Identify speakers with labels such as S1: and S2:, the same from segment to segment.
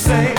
S1: say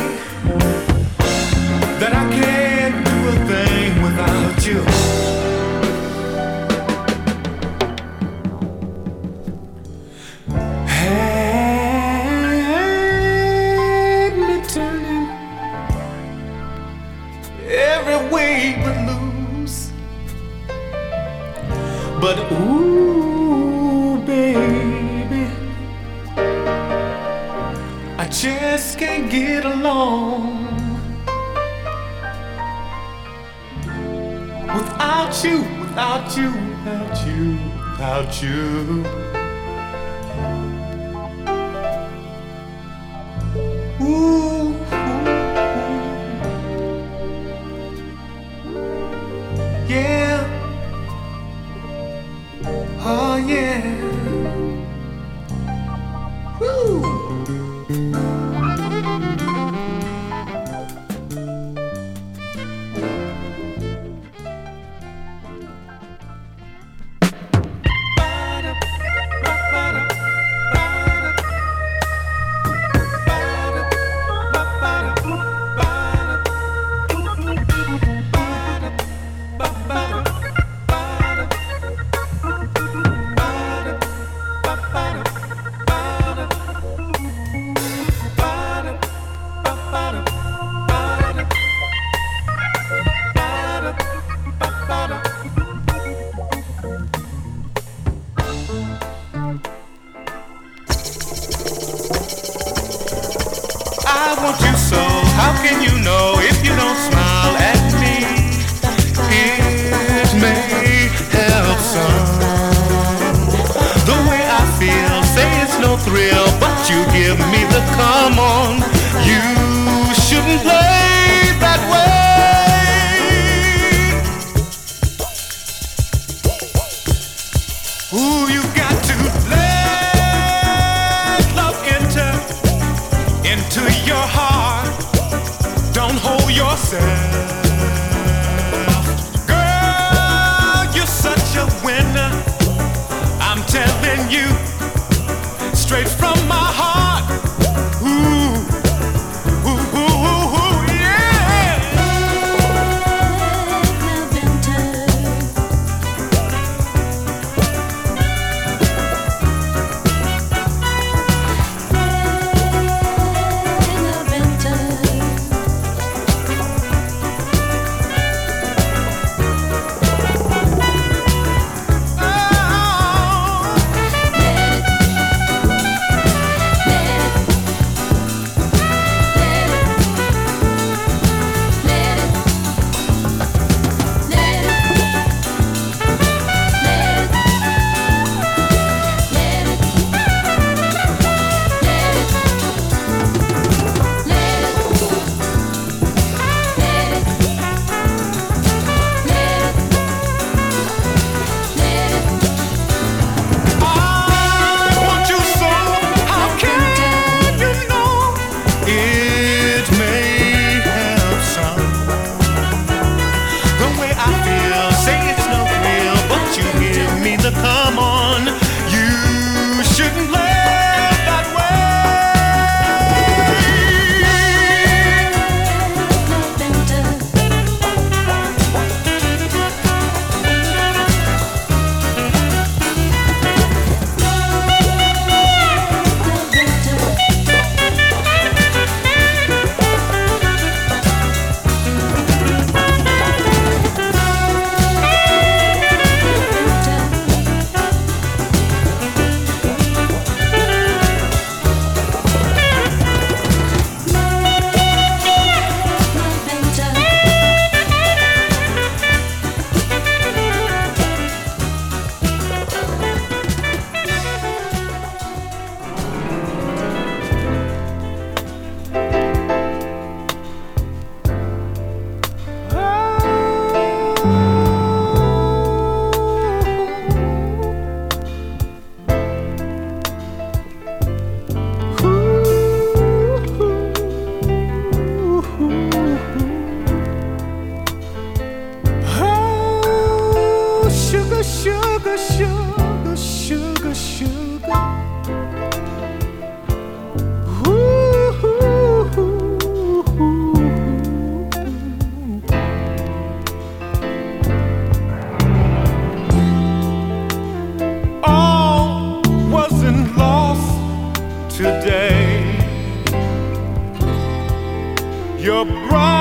S1: it would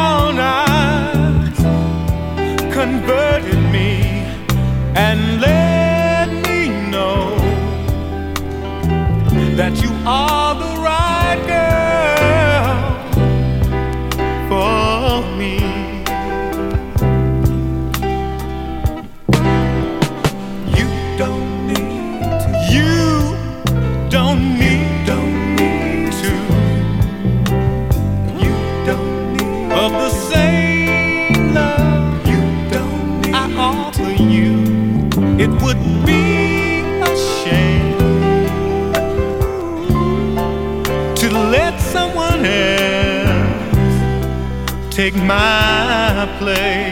S1: my place.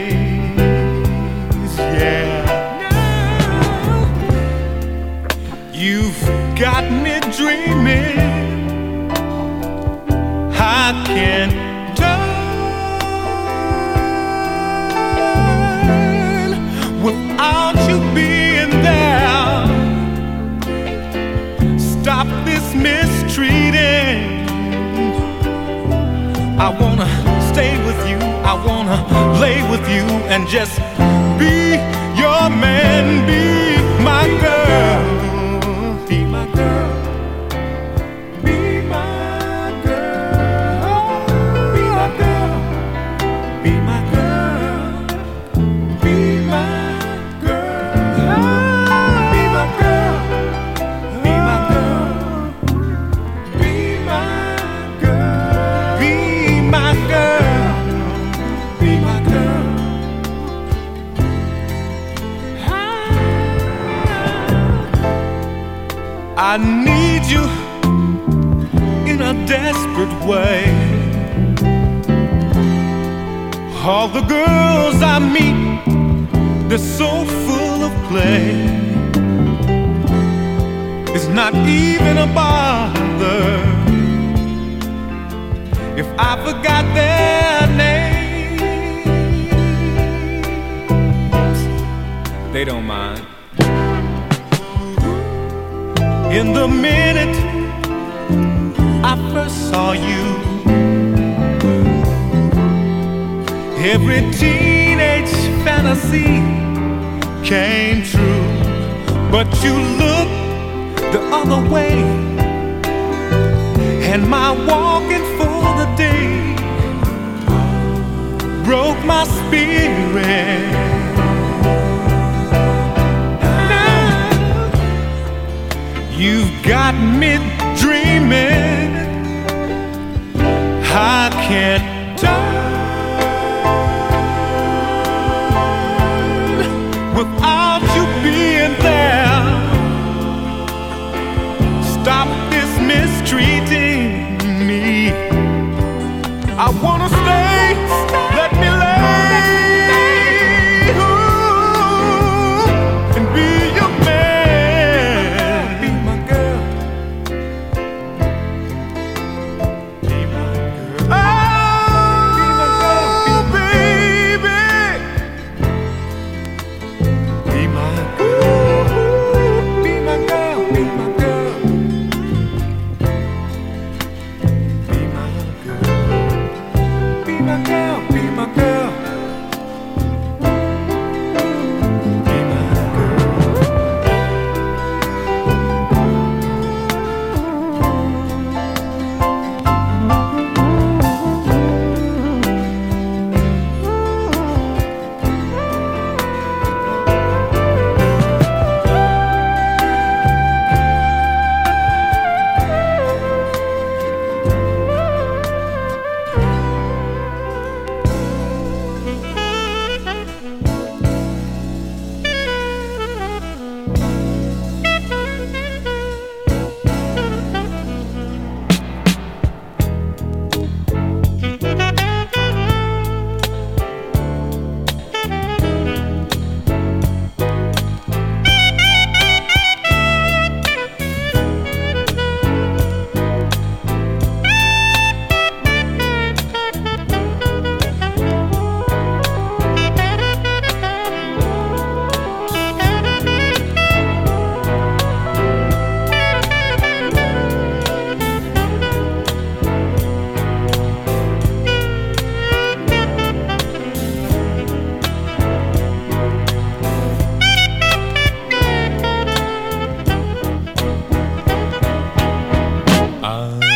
S1: wanna lay with you and just be your man. Be All the girls I meet, they're so full of play. It's not even a bother if I forgot their names. They don't mind. In the minute I first saw you. Every teenage fantasy came true, but you looked the other way, and my walking for the day broke my spirit. Now, you've got me dreaming. I can't 啊。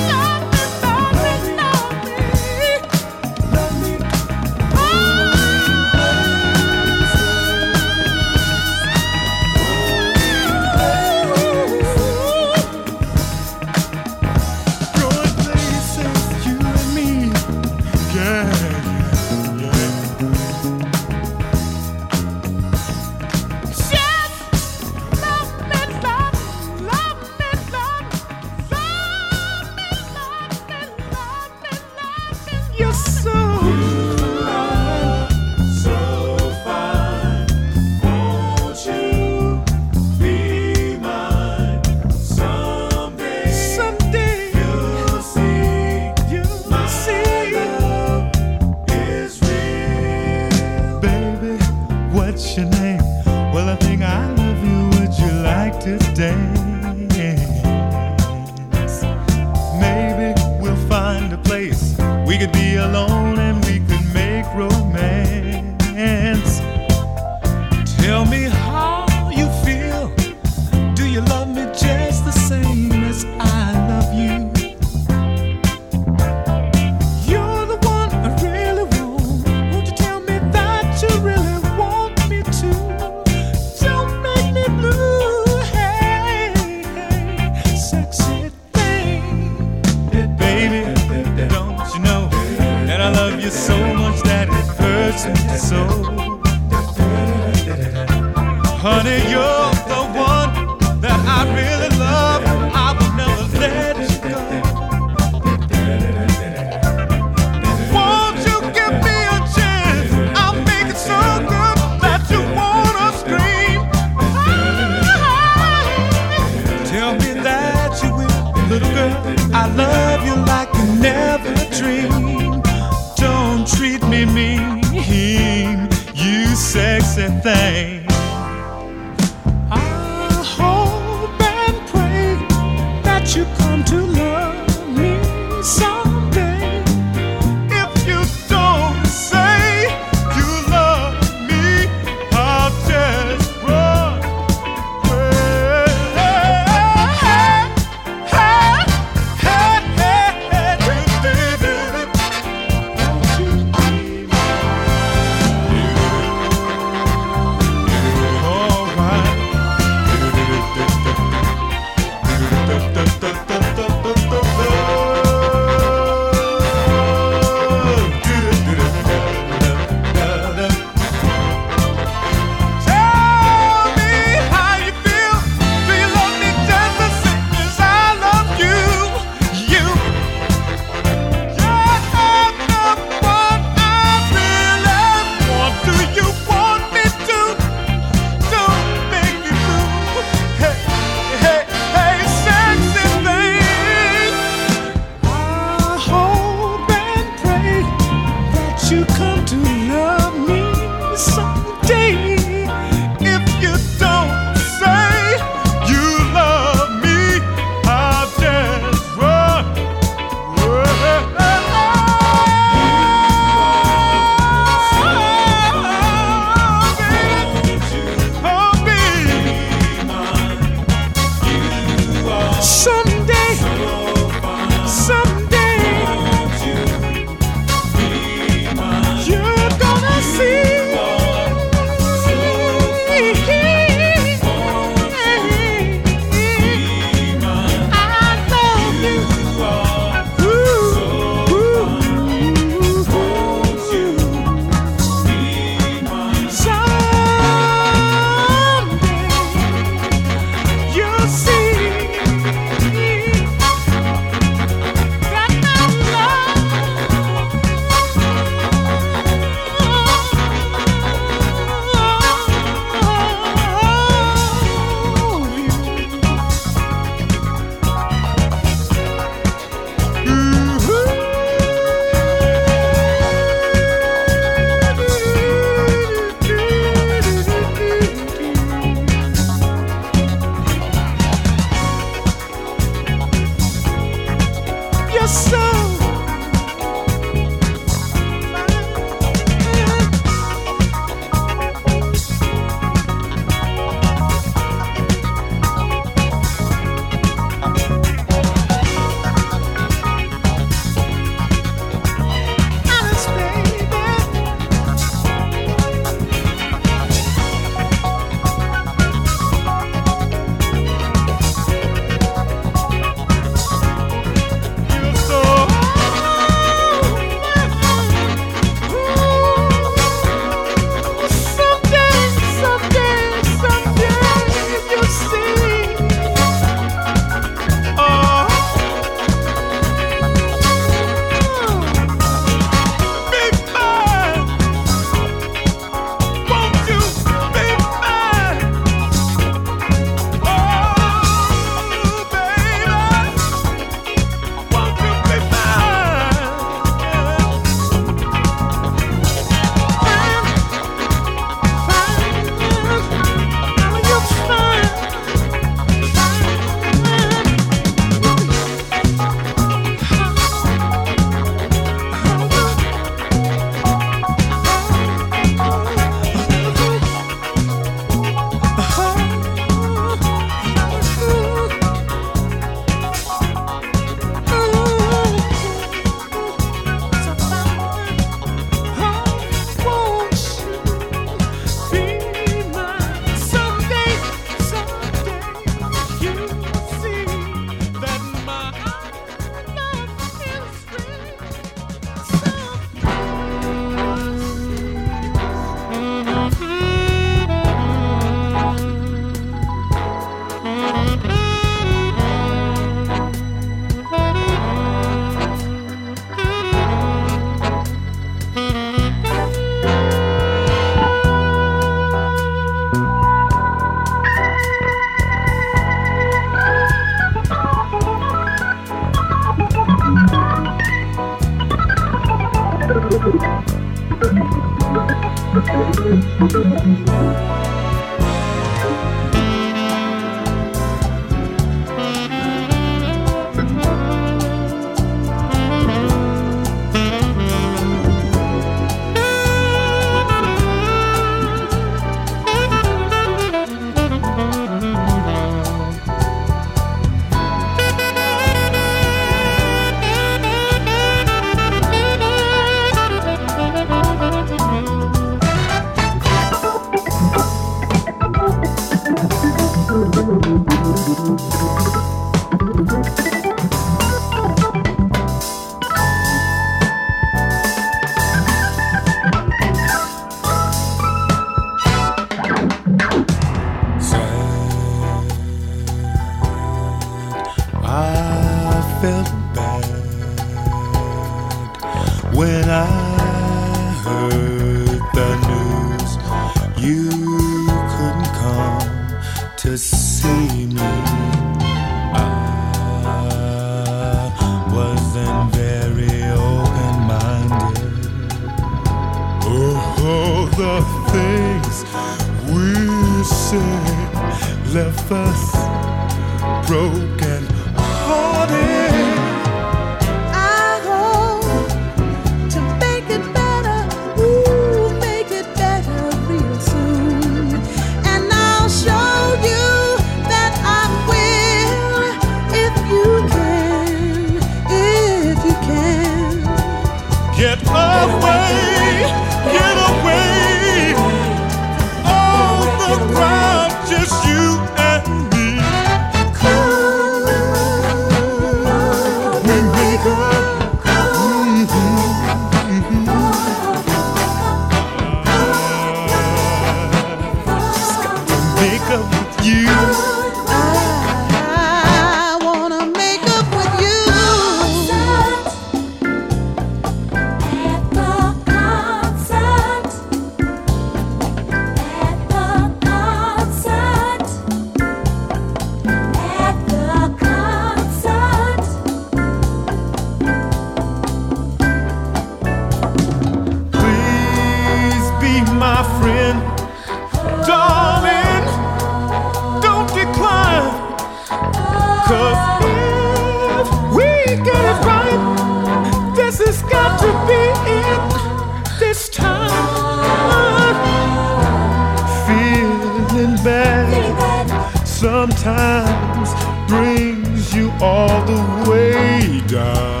S1: sometimes brings you all the way down.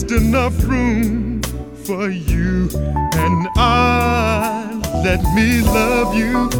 S1: just enough room for you and I. Let me love you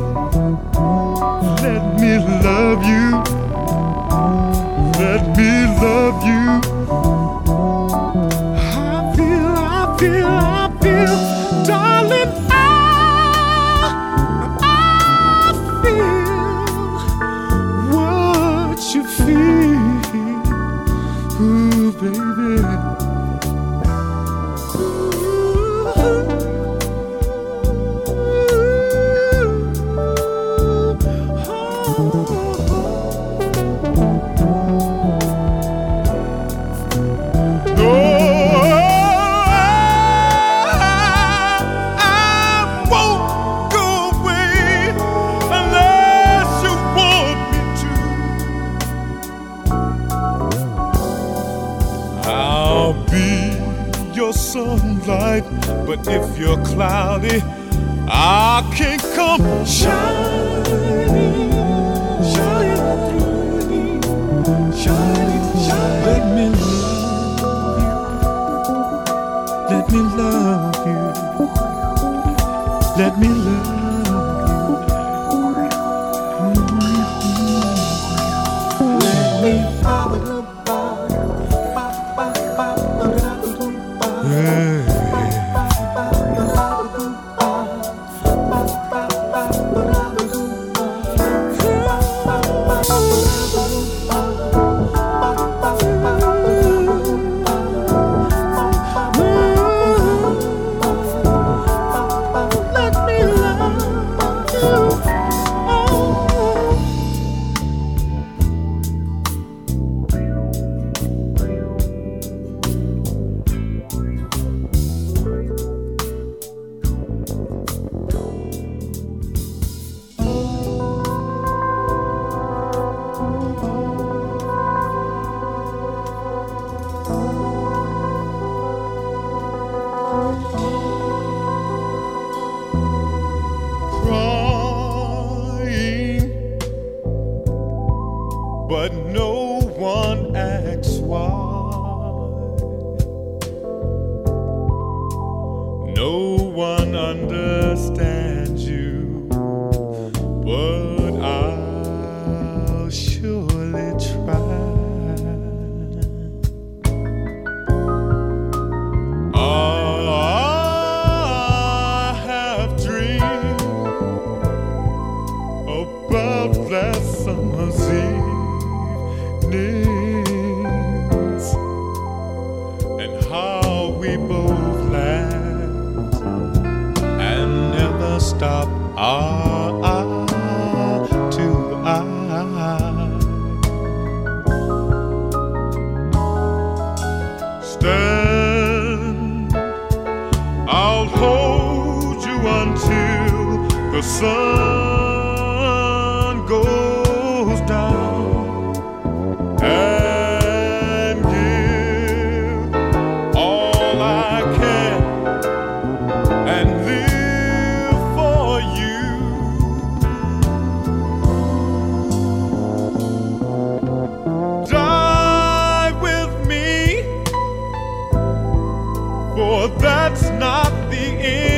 S1: for that's not the end.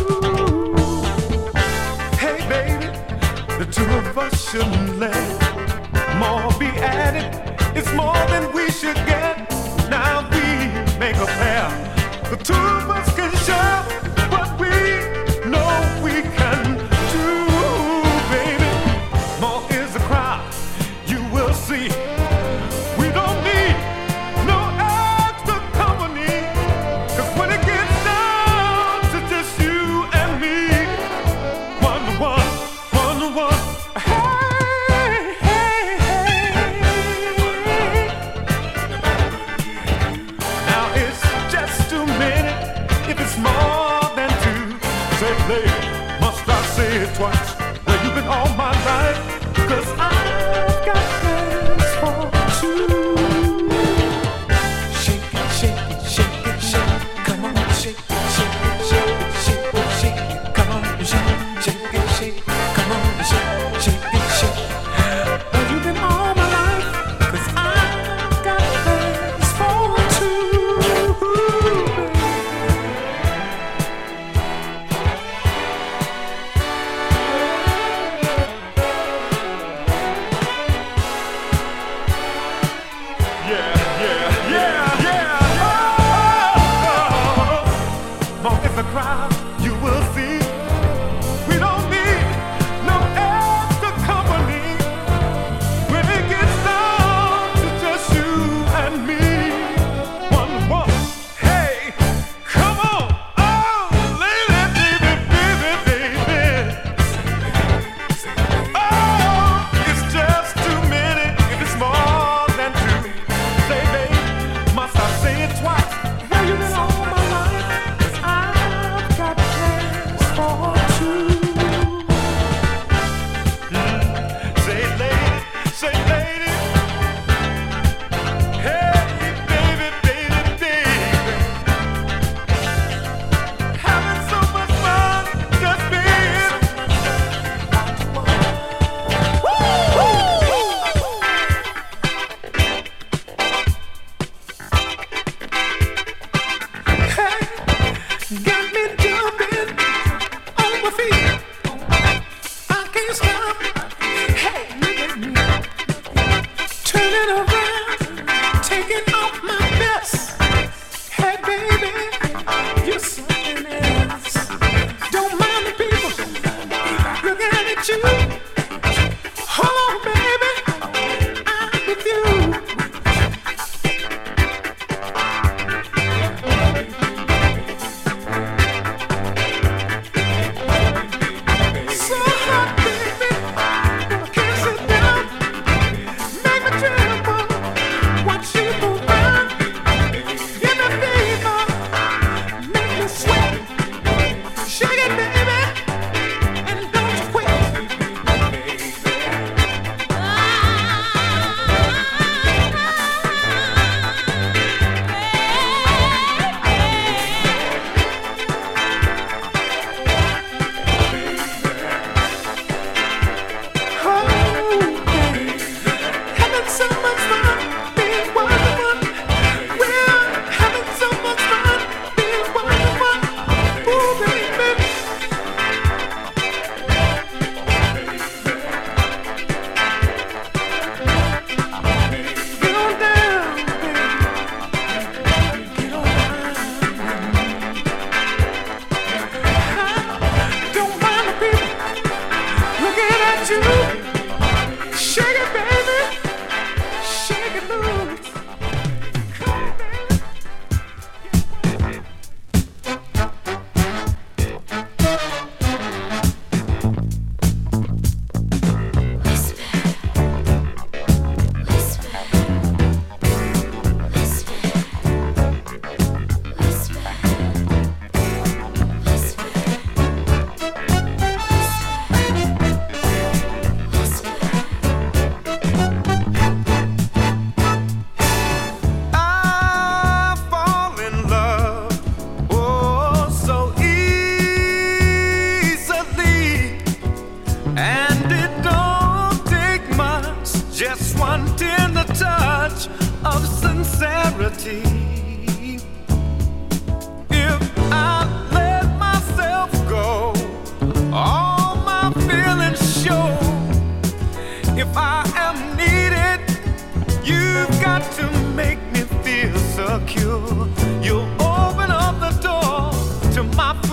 S1: shouldn't let more be added. It's more than we should get. Now we make a pair. The two of us can share what we in the touch of sincerity. If I let myself go, all my feelings show. If I am needed, you've got to make me feel secure. You'll open up the door to my.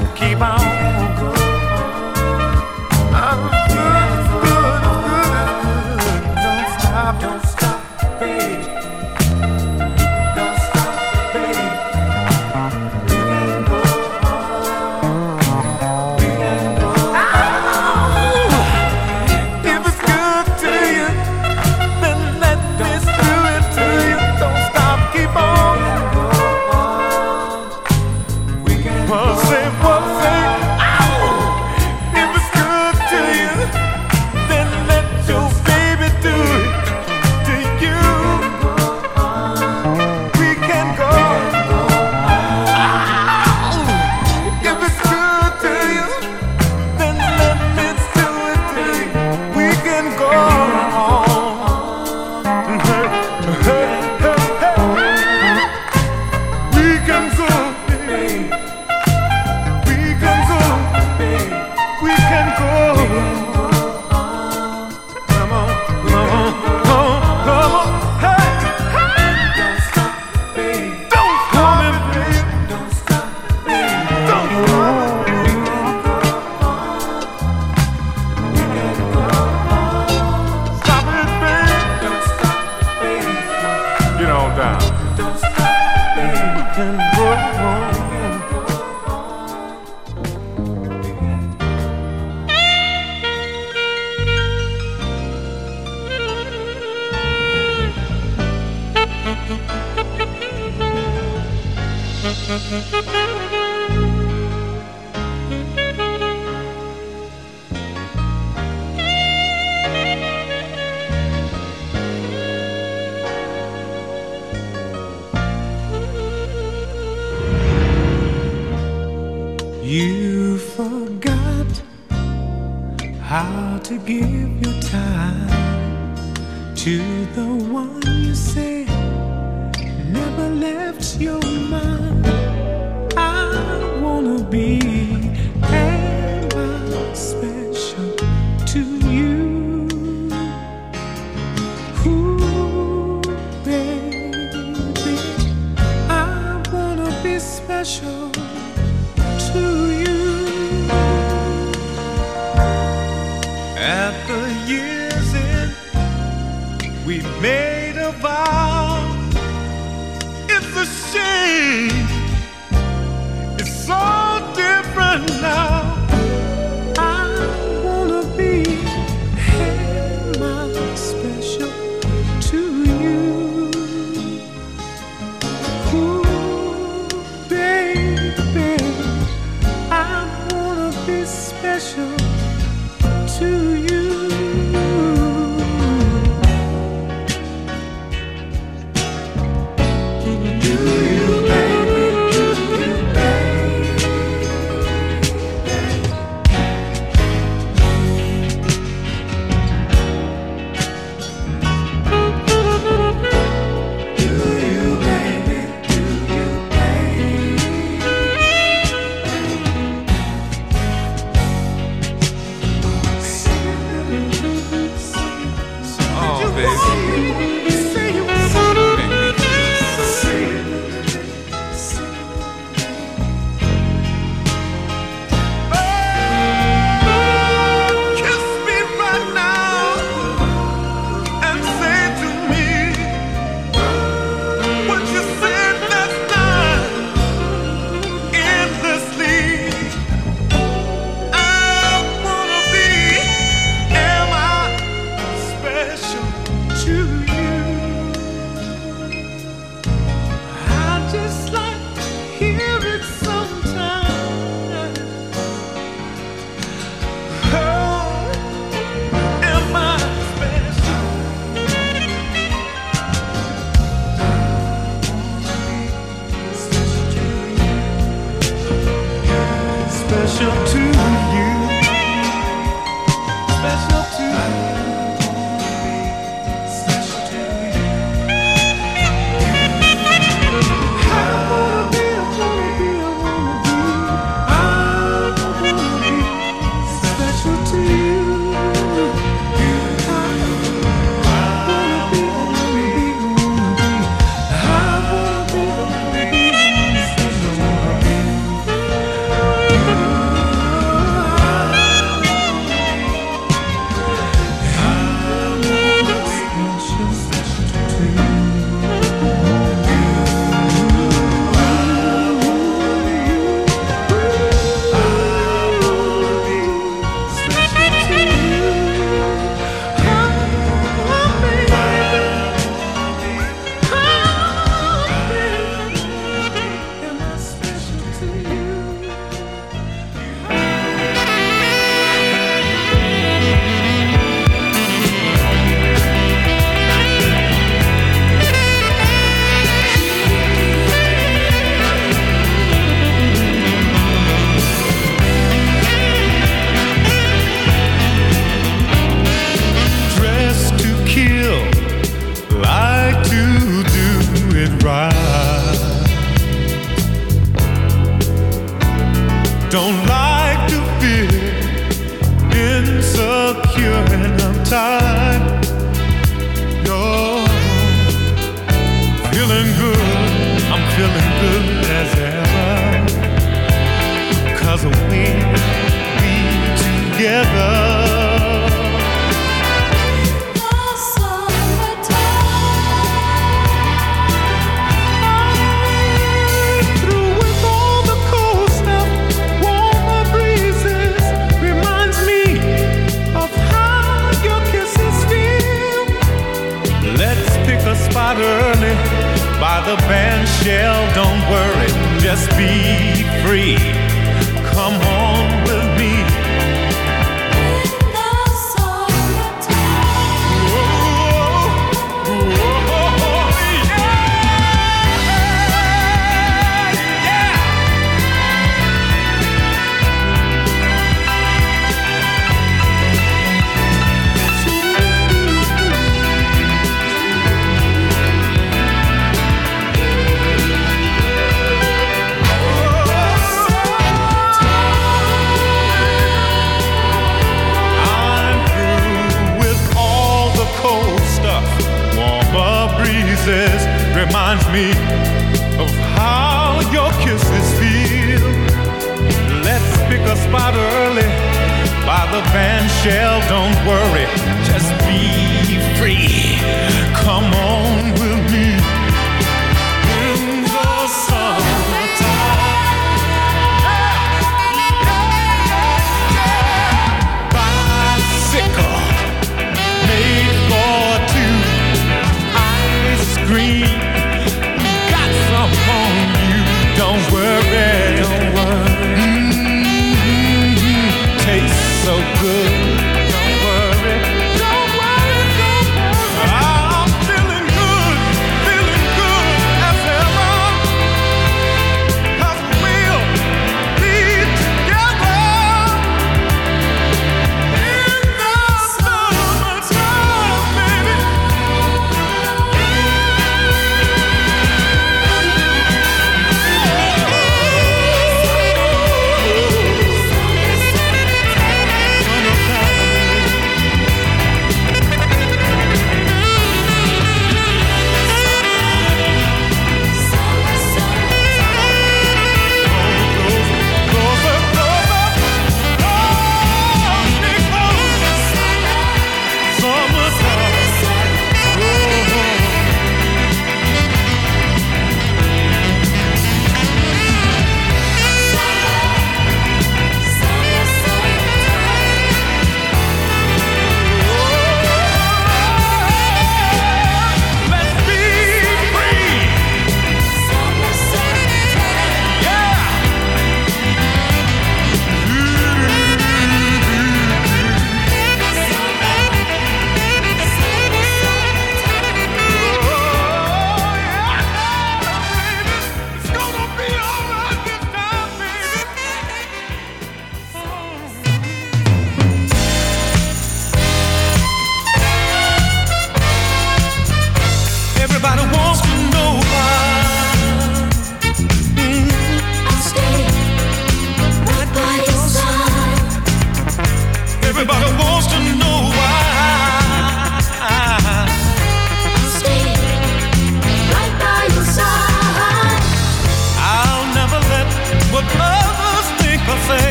S1: Keep on.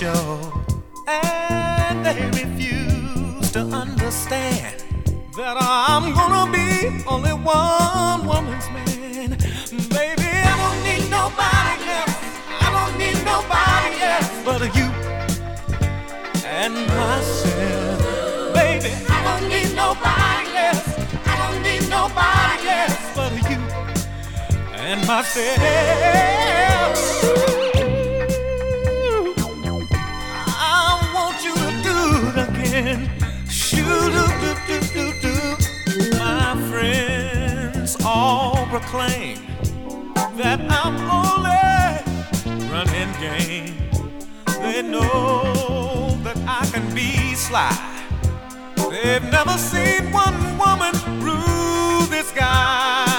S1: show, and they refuse to understand that I'm gonna be only one woman's man. Baby, I don't need nobody else. I don't need nobody else but you and myself. Baby, I don't need nobody else. I don't need nobody else but you and myself. claim that I'm only running game. They know that I can be sly. They've never seen one woman rule this guy.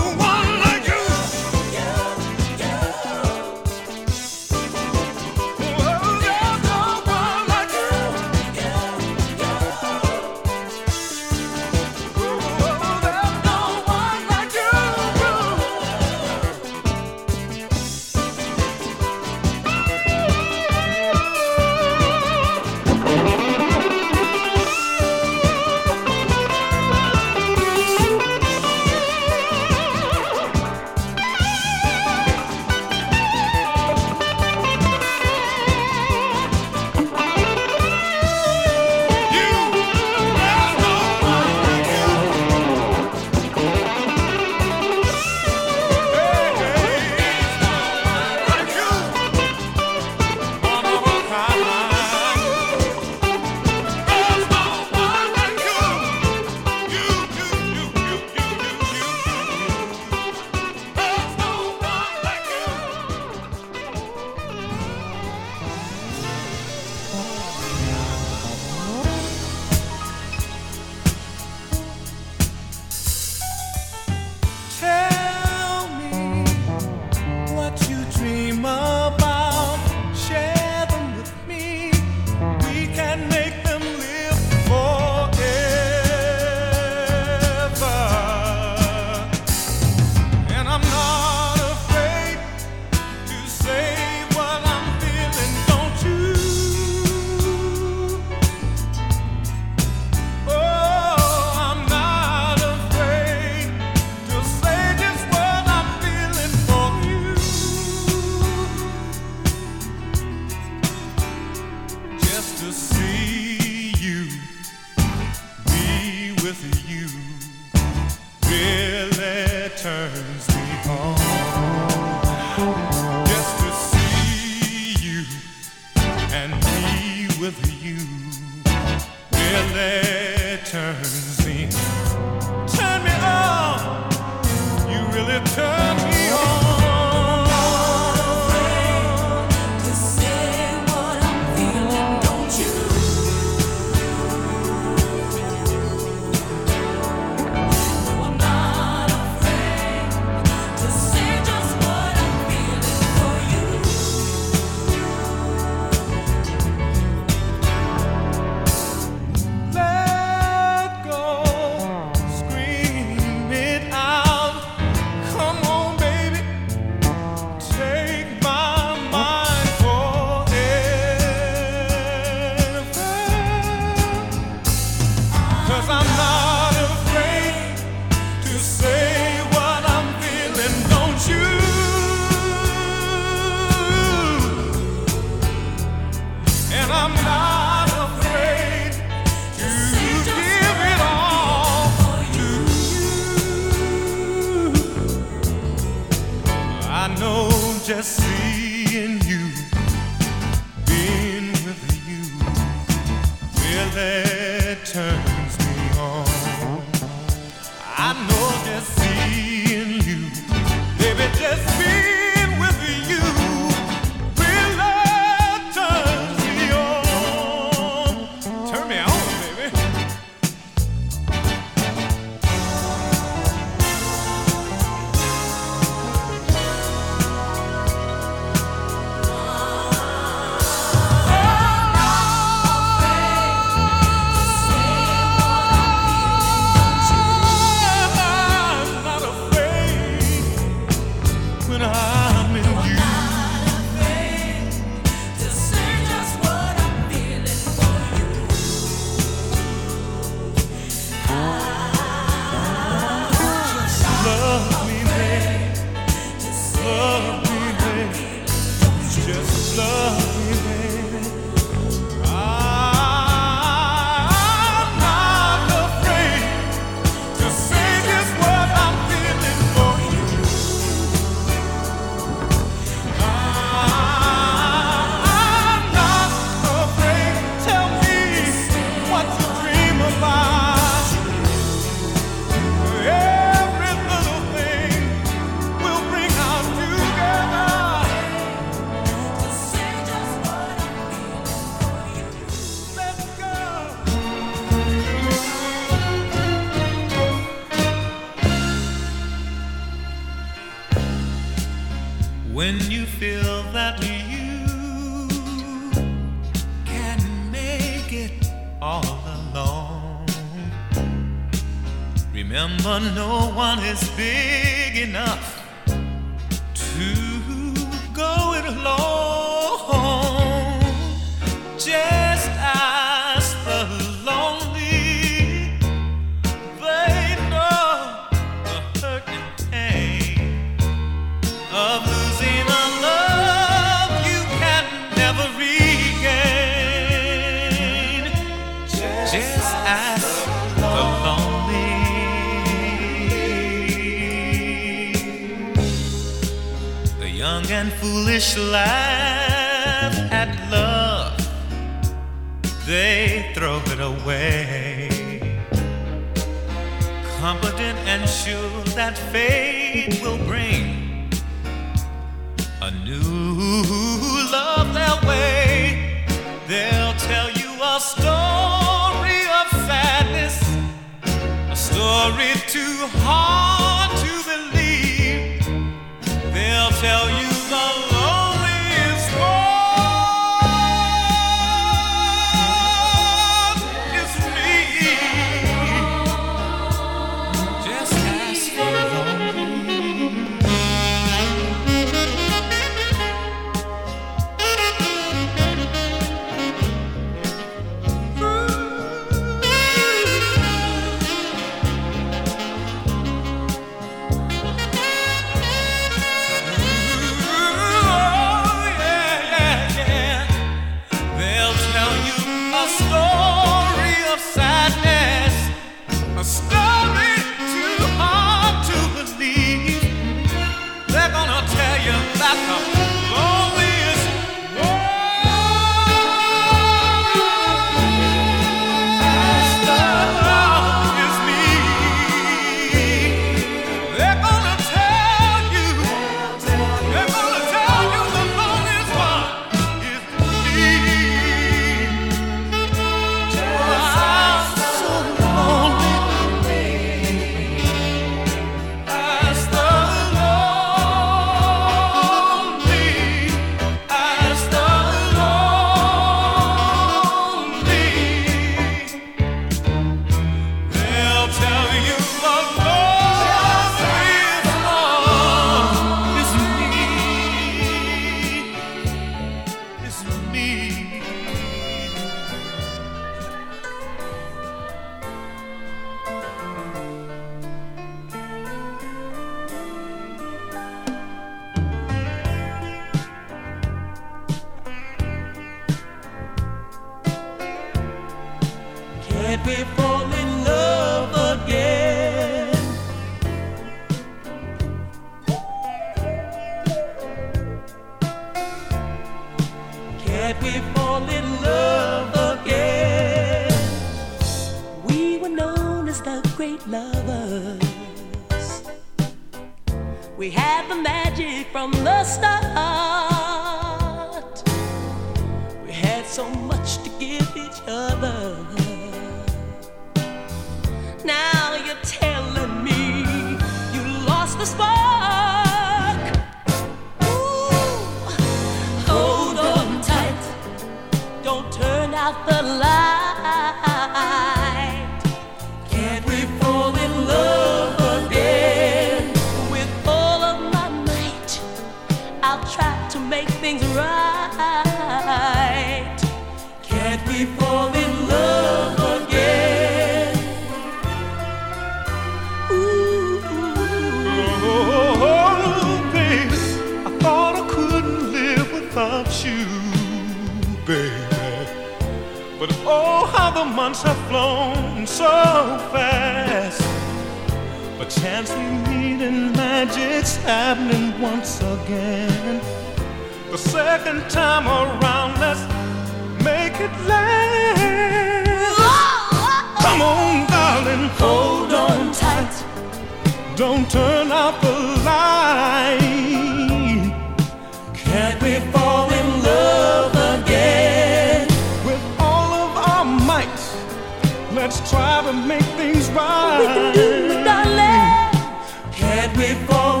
S1: Let's
S2: try to make things right. We
S1: can do darling. Can't we fall?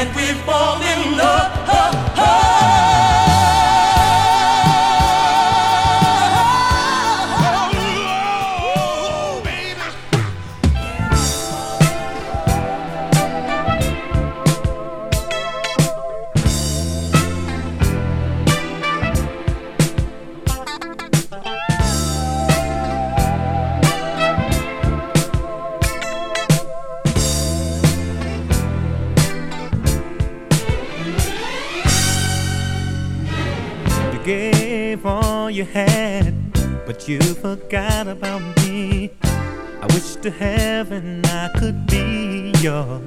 S1: that we fall in love. you forgot about me. I wish to heaven I could be yours.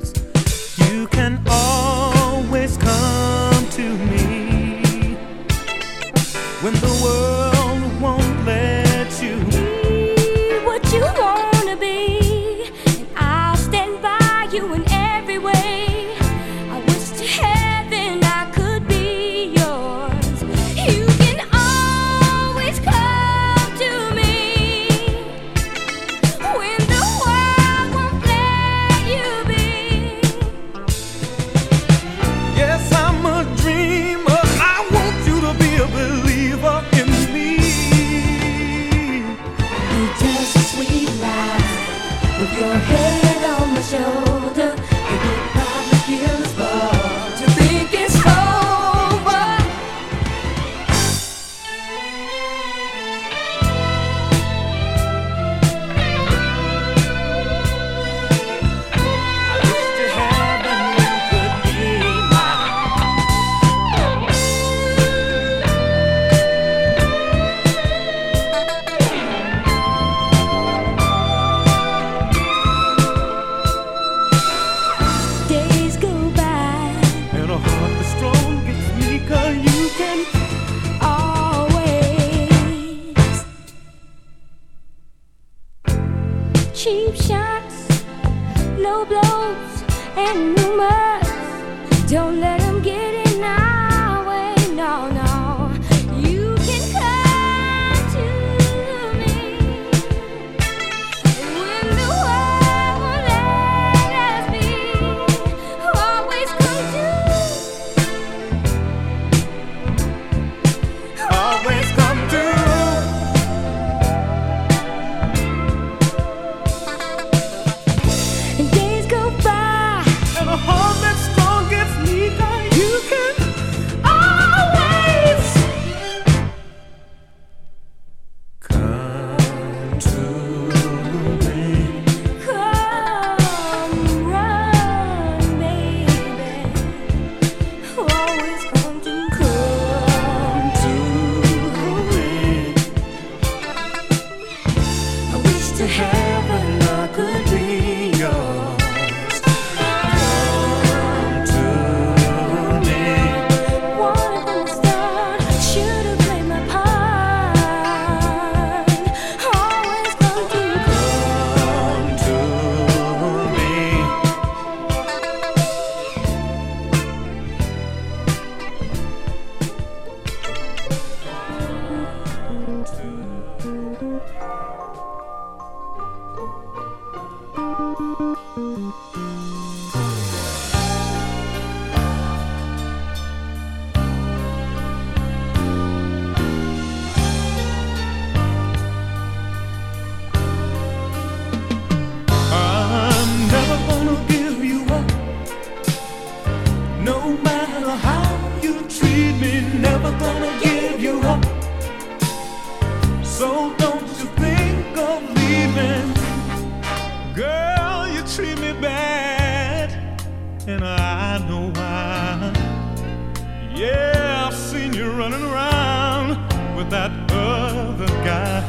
S3: With
S1: that other guy.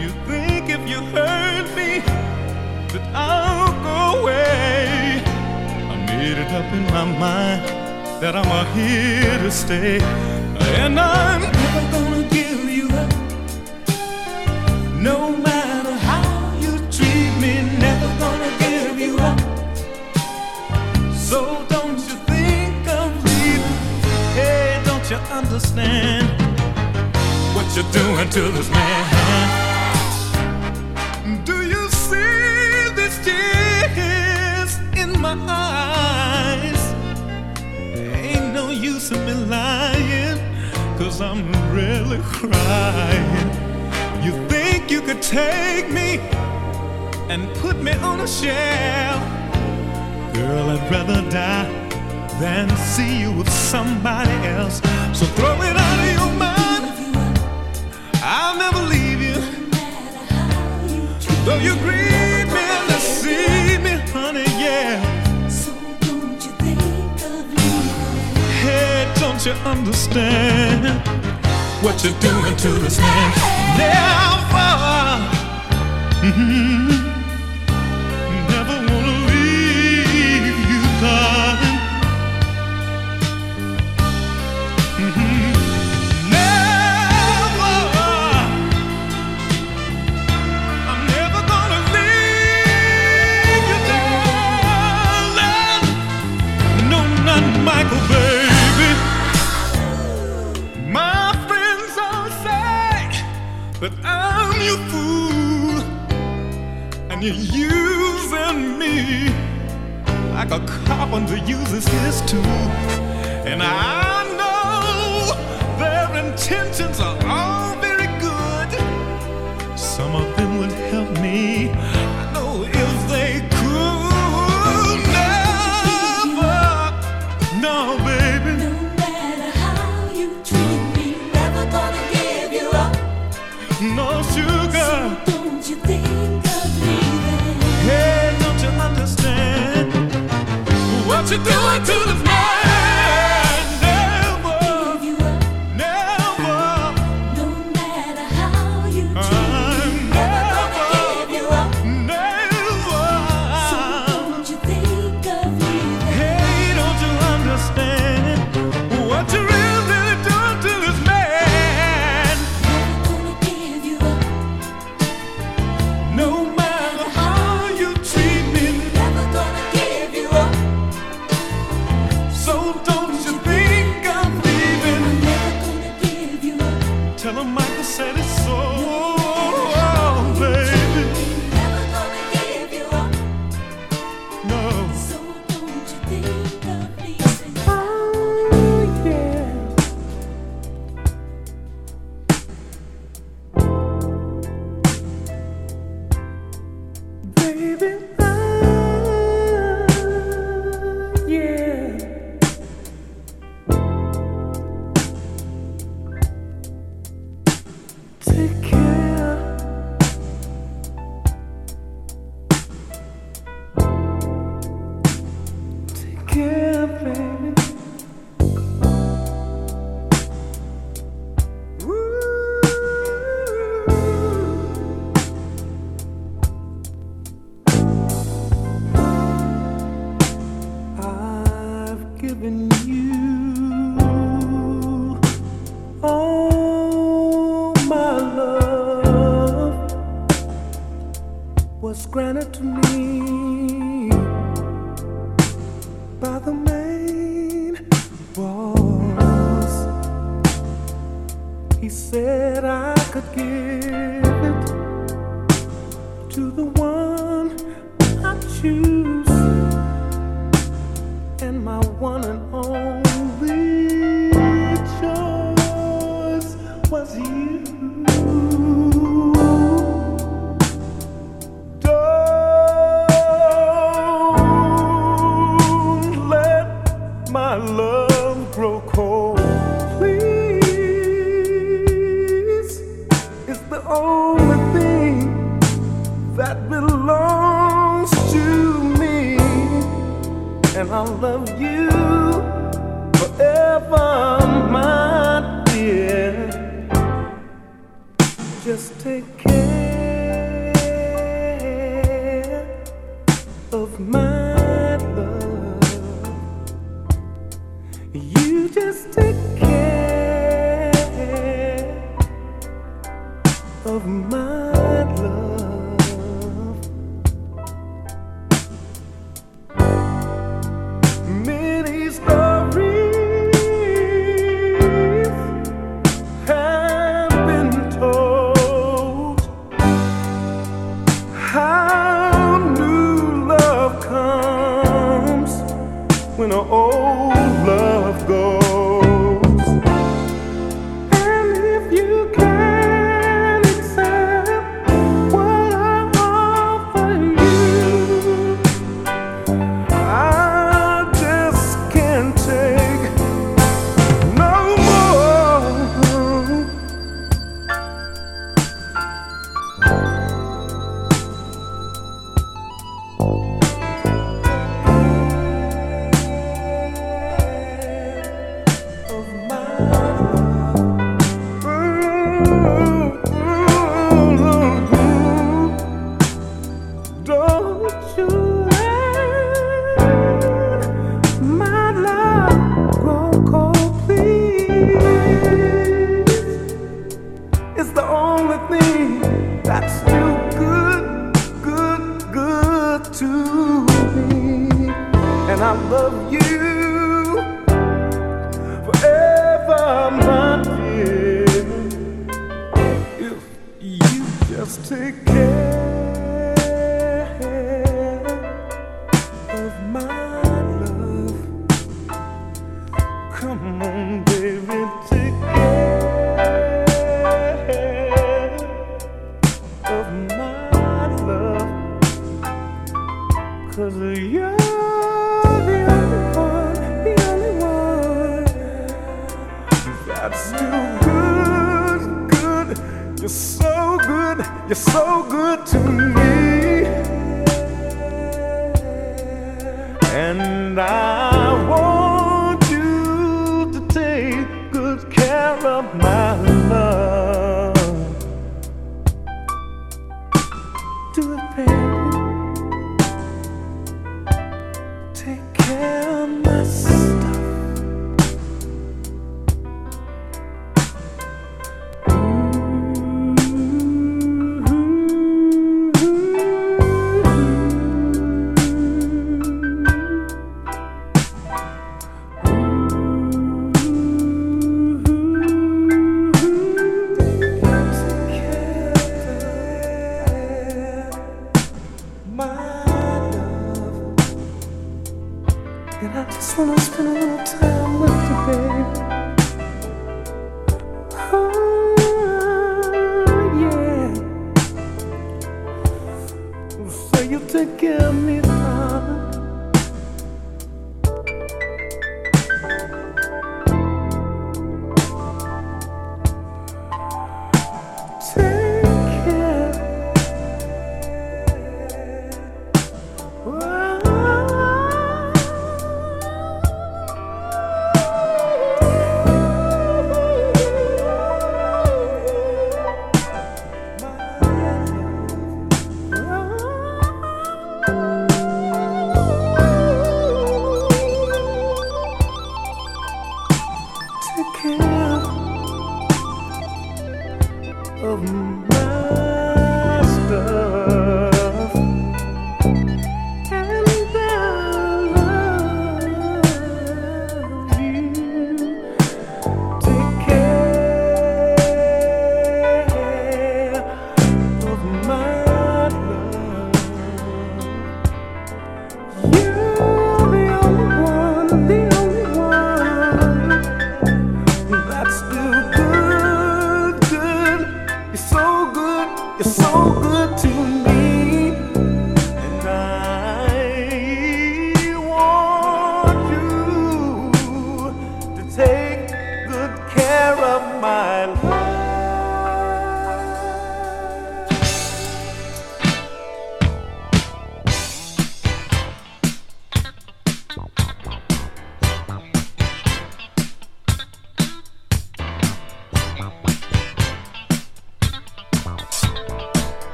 S1: You think if you hurt me, that I'll go away. I made it up in my mind that I'm here to stay, and I'm never gonna give you up. No matter how you treat me, never gonna give you up. So don't you think of leaving? Hey, don't you understand you're doing to this man? Do you see these tears in my eyes? Ain't no use in me lying, cause I'm really crying. You think you could take me and put me on a shelf? Girl, I'd rather die than see you with somebody else. So throw it out of your mind. I'll never leave you. Though you me honey, yeah. So don't you think of? Hey, don't you understand what you're doing to this man? Never, mhm, you're using me like a carpenter uses his tool. And I know their intentions are of my love.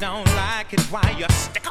S1: Don't like it, why you stick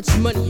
S1: much money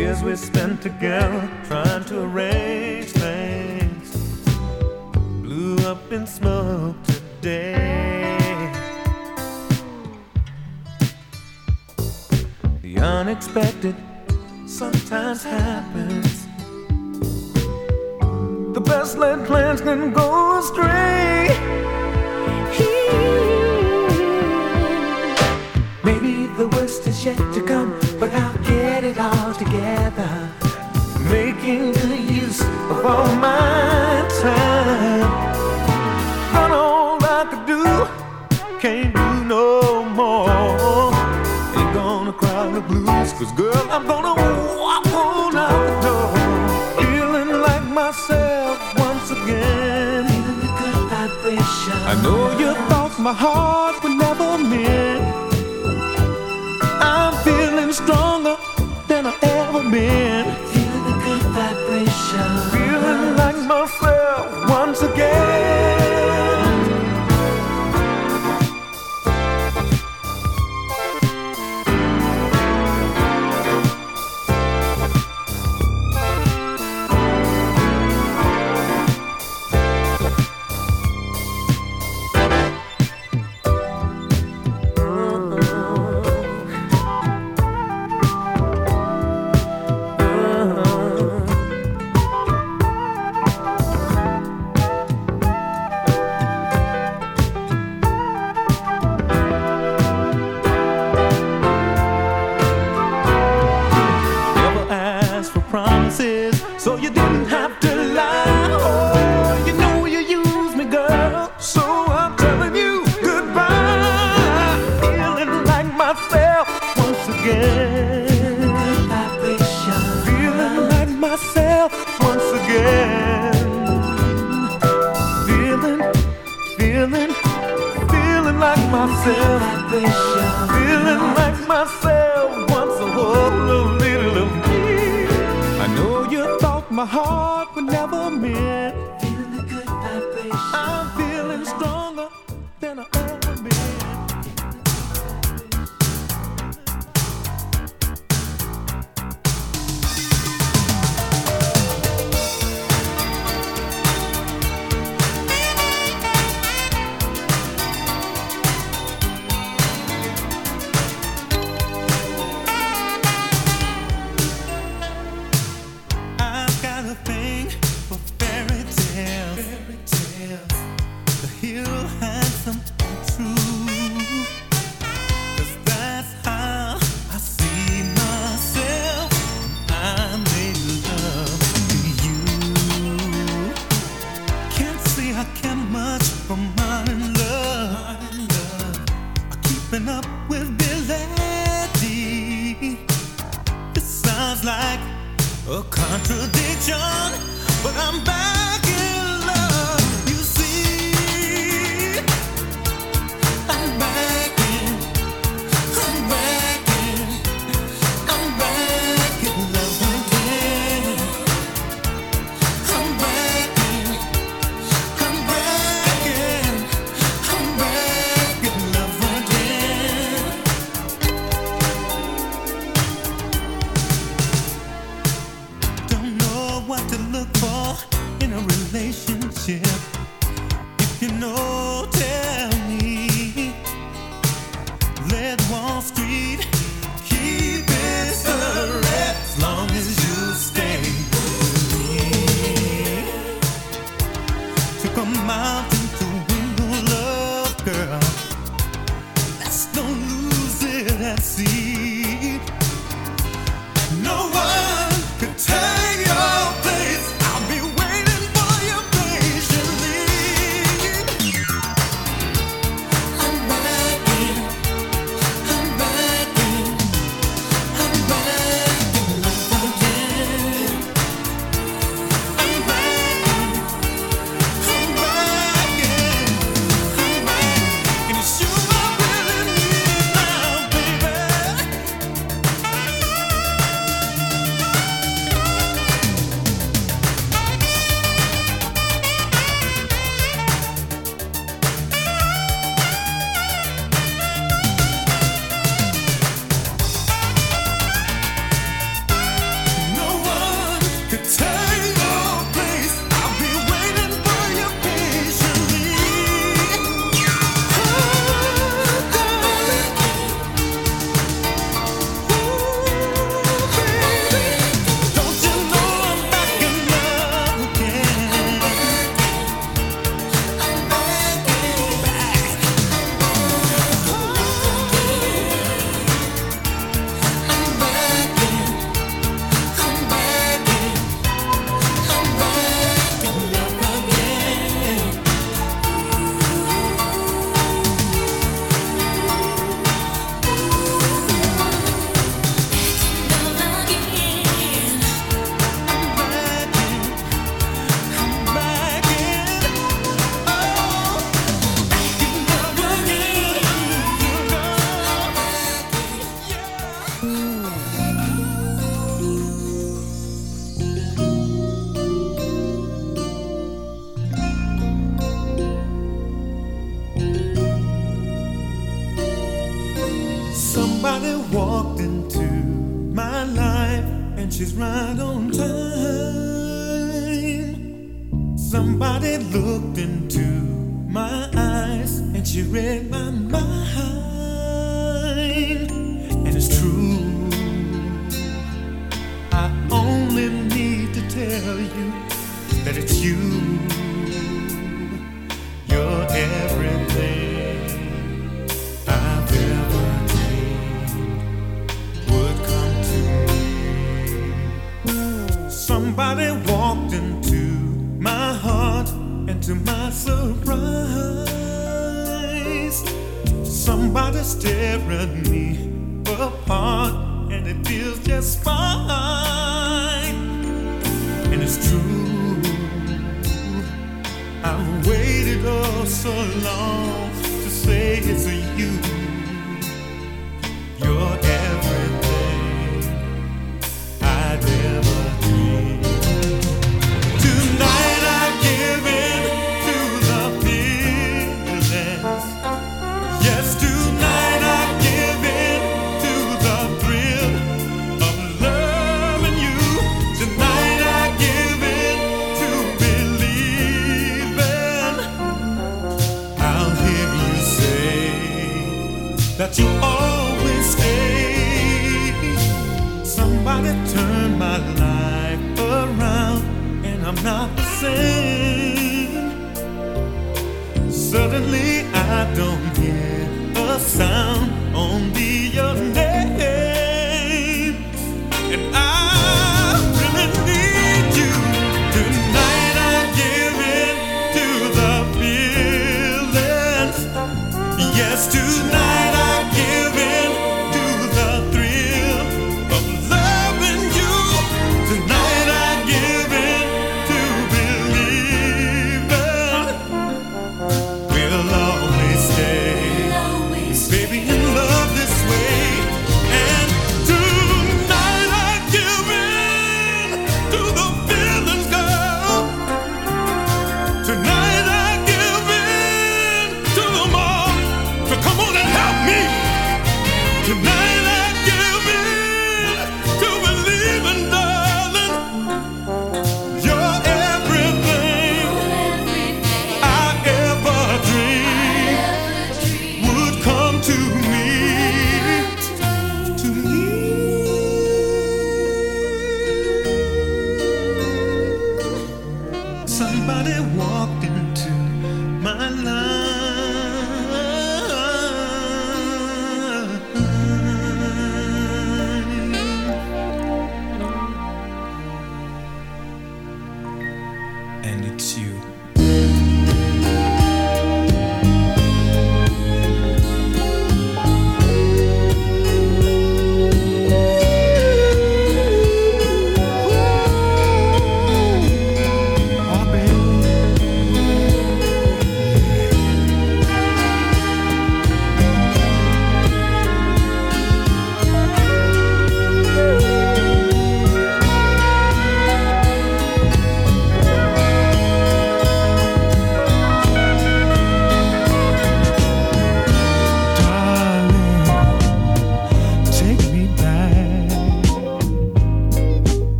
S1: years we spent together trying to arrange things blew up in
S3: smoke today. The unexpected sometimes happens. The best
S1: laid
S3: plans can go astray. Maybe the
S1: worst is yet to come all together, making good use of all my
S2: time. But all
S1: I could do, can't do no more. Ain't gonna cry the
S4: blues, cause girl,
S5: I'm
S1: gonna.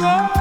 S1: Have